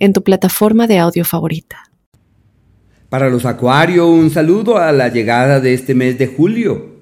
en tu plataforma de audio favorita. Para los Acuario, un saludo a la llegada de este mes de julio.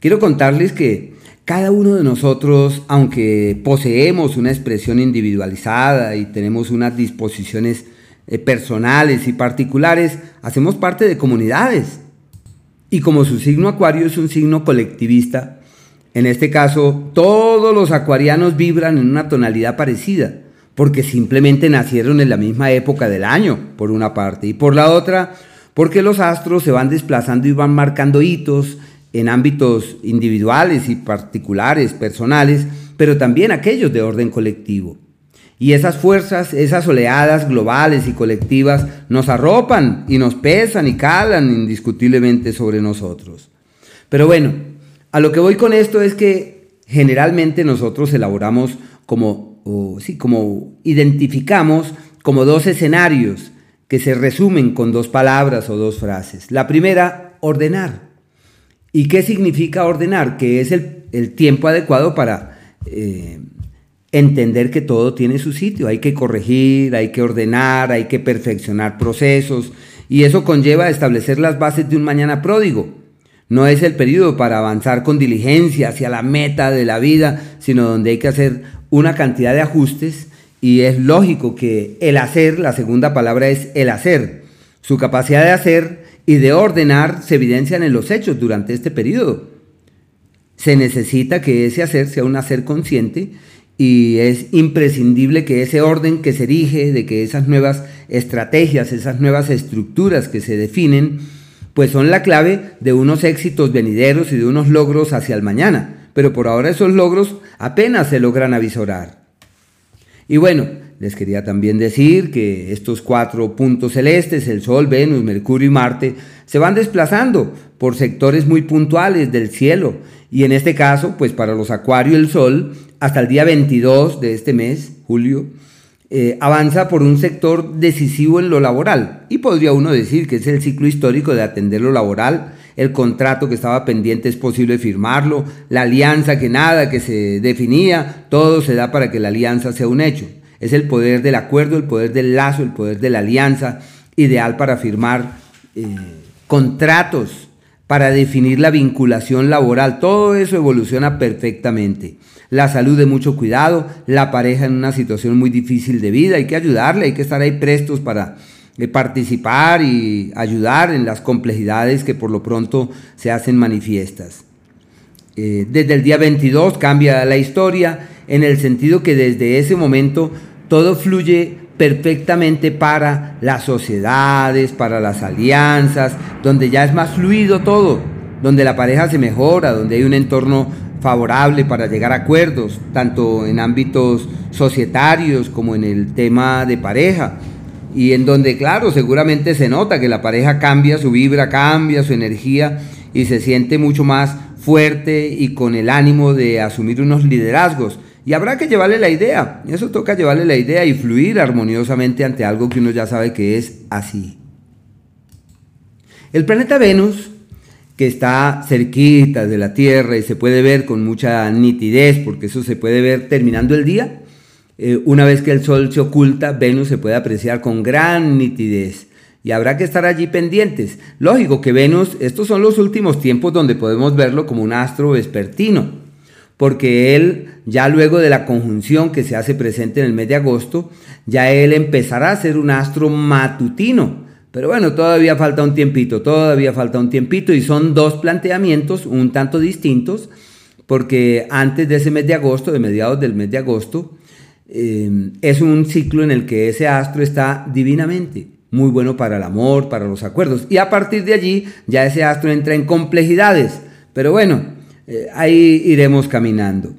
Quiero contarles que cada uno de nosotros, aunque poseemos una expresión individualizada y tenemos unas disposiciones eh, personales y particulares, hacemos parte de comunidades. Y como su signo acuario es un signo colectivista, en este caso todos los acuarianos vibran en una tonalidad parecida porque simplemente nacieron en la misma época del año, por una parte, y por la otra, porque los astros se van desplazando y van marcando hitos en ámbitos individuales y particulares, personales, pero también aquellos de orden colectivo. Y esas fuerzas, esas oleadas globales y colectivas nos arropan y nos pesan y calan indiscutiblemente sobre nosotros. Pero bueno, a lo que voy con esto es que generalmente nosotros elaboramos como o sí, como identificamos como dos escenarios que se resumen con dos palabras o dos frases. La primera, ordenar. ¿Y qué significa ordenar? Que es el, tiempo adecuado para eh, entender que todo tiene su sitio. Hay que corregir, hay que ordenar, hay que perfeccionar procesos y eso conlleva establecer las bases de un mañana pródigo. No es el periodo para avanzar con diligencia hacia la meta de la vida, sino donde hay que hacer una cantidad de ajustes y es lógico que el hacer, la segunda palabra es el hacer, su capacidad de hacer y de ordenar se evidencian en los hechos durante este periodo. Se necesita que ese hacer sea un hacer consciente y es imprescindible que ese orden que se erige, de que esas nuevas estrategias, esas nuevas estructuras que se definen, pues son la clave de unos éxitos venideros y de unos logros hacia el mañana pero por ahora esos logros apenas se logran avisorar. Y bueno, les quería también decir que estos cuatro puntos celestes, el Sol, Venus, Mercurio y Marte, se van desplazando por sectores muy puntuales del cielo. Y en este caso, pues para los Acuario el Sol, hasta el día 22 de este mes, julio, eh, avanza por un sector decisivo en lo laboral. Y podría uno decir que es el ciclo histórico de atender lo laboral el contrato que estaba pendiente es posible firmarlo, la alianza que nada que se definía, todo se da para que la alianza sea un hecho. Es el poder del acuerdo, el poder del lazo, el poder de la alianza, ideal para firmar eh, contratos, para definir la vinculación laboral. Todo eso evoluciona perfectamente. La salud de mucho cuidado, la pareja en una situación muy difícil de vida, hay que ayudarle, hay que estar ahí prestos para de participar y ayudar en las complejidades que por lo pronto se hacen manifiestas. Eh, desde el día 22 cambia la historia en el sentido que desde ese momento todo fluye perfectamente para las sociedades, para las alianzas, donde ya es más fluido todo, donde la pareja se mejora, donde hay un entorno favorable para llegar a acuerdos, tanto en ámbitos societarios como en el tema de pareja y en donde, claro, seguramente se nota que la pareja cambia, su vibra cambia, su energía y se siente mucho más fuerte y con el ánimo de asumir unos liderazgos. Y habrá que llevarle la idea, eso toca llevarle la idea y fluir armoniosamente ante algo que uno ya sabe que es así. El planeta Venus, que está cerquita de la Tierra y se puede ver con mucha nitidez, porque eso se puede ver terminando el día, eh, una vez que el Sol se oculta, Venus se puede apreciar con gran nitidez y habrá que estar allí pendientes. Lógico que Venus, estos son los últimos tiempos donde podemos verlo como un astro vespertino, porque él, ya luego de la conjunción que se hace presente en el mes de agosto, ya él empezará a ser un astro matutino. Pero bueno, todavía falta un tiempito, todavía falta un tiempito y son dos planteamientos un tanto distintos, porque antes de ese mes de agosto, de mediados del mes de agosto, Em, es un ciclo en el que ese astro está divinamente, muy bueno para el amor, para los acuerdos. Y a partir de allí ya ese astro entra en complejidades. Pero bueno, eh, ahí iremos caminando.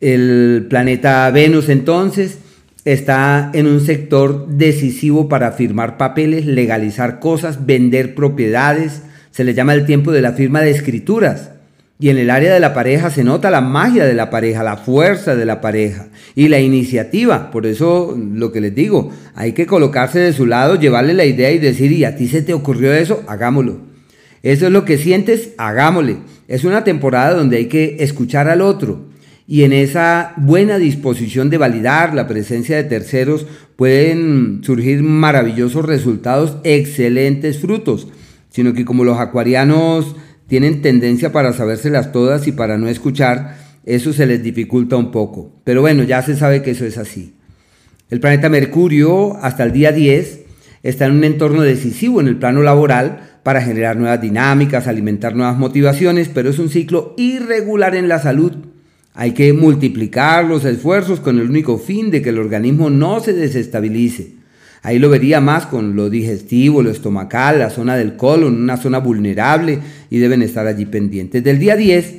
El planeta Venus entonces está en un sector decisivo para firmar papeles, legalizar cosas, vender propiedades. Se le llama el tiempo de la firma de escrituras. Y en el área de la pareja se nota la magia de la pareja, la fuerza de la pareja y la iniciativa. Por eso lo que les digo, hay que colocarse de su lado, llevarle la idea y decir, ¿y a ti se te ocurrió eso? Hagámoslo. Eso es lo que sientes, hagámosle. Es una temporada donde hay que escuchar al otro. Y en esa buena disposición de validar la presencia de terceros pueden surgir maravillosos resultados, excelentes frutos. Sino que como los acuarianos tienen tendencia para sabérselas todas y para no escuchar, eso se les dificulta un poco. Pero bueno, ya se sabe que eso es así. El planeta Mercurio hasta el día 10 está en un entorno decisivo en el plano laboral para generar nuevas dinámicas, alimentar nuevas motivaciones, pero es un ciclo irregular en la salud. Hay que multiplicar los esfuerzos con el único fin de que el organismo no se desestabilice. Ahí lo vería más con lo digestivo, lo estomacal, la zona del colon, una zona vulnerable y deben estar allí pendientes. Del día 10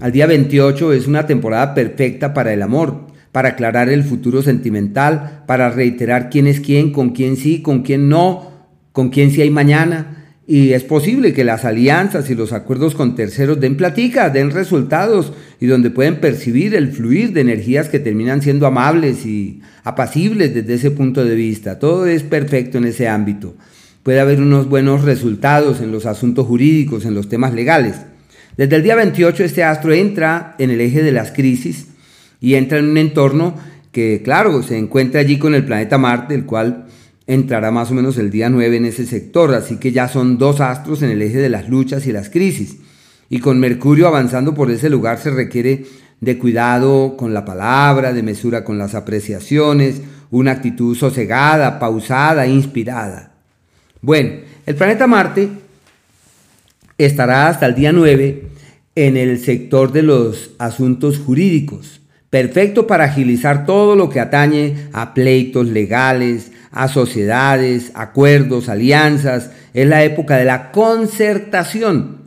al día 28 es una temporada perfecta para el amor, para aclarar el futuro sentimental, para reiterar quién es quién, con quién sí, con quién no, con quién sí hay mañana. Y es posible que las alianzas y los acuerdos con terceros den platica, den resultados y donde pueden percibir el fluir de energías que terminan siendo amables y apacibles desde ese punto de vista. Todo es perfecto en ese ámbito. Puede haber unos buenos resultados en los asuntos jurídicos, en los temas legales. Desde el día 28 este astro entra en el eje de las crisis y entra en un entorno que, claro, se encuentra allí con el planeta Marte, el cual entrará más o menos el día 9 en ese sector, así que ya son dos astros en el eje de las luchas y las crisis. Y con Mercurio avanzando por ese lugar se requiere de cuidado con la palabra, de mesura con las apreciaciones, una actitud sosegada, pausada, inspirada. Bueno, el planeta Marte estará hasta el día 9 en el sector de los asuntos jurídicos, perfecto para agilizar todo lo que atañe a pleitos legales, a sociedades, acuerdos, alianzas. Es la época de la concertación.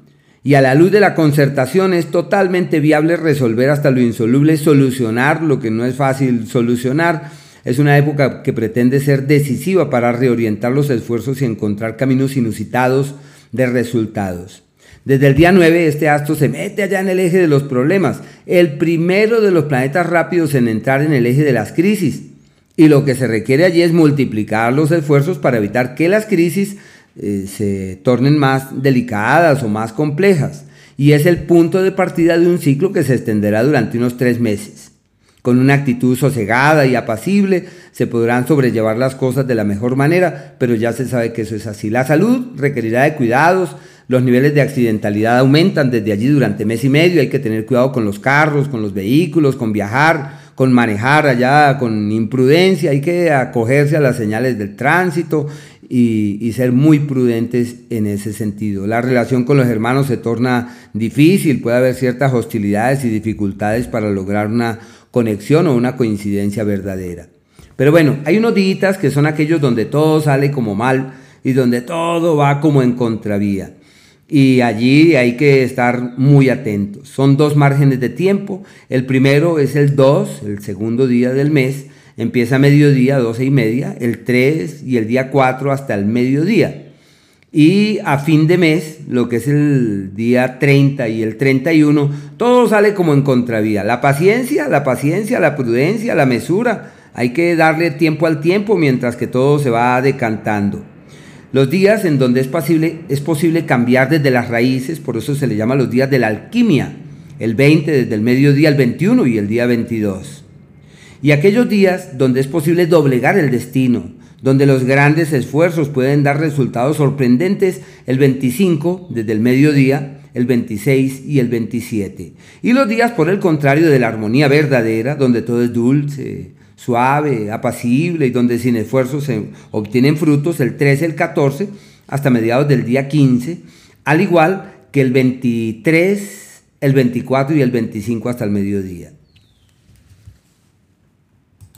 Y a la luz de la concertación es totalmente viable resolver hasta lo insoluble, solucionar lo que no es fácil solucionar. Es una época que pretende ser decisiva para reorientar los esfuerzos y encontrar caminos inusitados de resultados. Desde el día 9 este astro se mete allá en el eje de los problemas, el primero de los planetas rápidos en entrar en el eje de las crisis. Y lo que se requiere allí es multiplicar los esfuerzos para evitar que las crisis eh, se tornen más delicadas o más complejas. Y es el punto de partida de un ciclo que se extenderá durante unos tres meses. Con una actitud sosegada y apacible se podrán sobrellevar las cosas de la mejor manera, pero ya se sabe que eso es así. La salud requerirá de cuidados, los niveles de accidentalidad aumentan desde allí durante mes y medio, hay que tener cuidado con los carros, con los vehículos, con viajar, con manejar allá con imprudencia, hay que acogerse a las señales del tránsito y, y, ser muy prudentes en ese sentido. La relación con los hermanos se torna difícil, puede haber ciertas hostilidades y dificultades para lograr una conexión o una coincidencia verdadera. Pero bueno, hay unos días que son aquellos donde todo sale como mal y donde todo va como en contravía. Y allí hay que estar muy atentos. Son dos márgenes de tiempo. El primero es el 2, el segundo día del mes. Empieza a mediodía, 12 y media. El 3 y el día 4 hasta el mediodía. Y a fin de mes, lo que es el día 30 y el 31, todo sale como en contravía. La paciencia, la paciencia, la prudencia, la mesura. Hay que darle tiempo al tiempo mientras que todo se va decantando. Los días en donde es posible, es posible cambiar desde las raíces, por eso se le llama los días de la alquimia. El 20 desde el mediodía al 21 y el día 22. Y aquellos días donde es posible doblegar el destino, donde los grandes esfuerzos pueden dar resultados sorprendentes el 25 desde el mediodía, el 26 y el 27. Y los días, por el contrario, de la armonía verdadera, donde todo es dulce, suave, apacible y donde sin esfuerzo se obtienen frutos el 13, el 14, hasta mediados del día 15, al igual que el 23, el 24 y el 25 hasta el mediodía.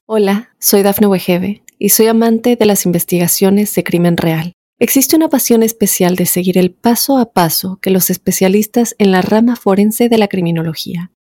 Hola, soy Dafne Wegebe y soy amante de las investigaciones de crimen real. Existe una pasión especial de seguir el paso a paso que los especialistas en la rama forense de la criminología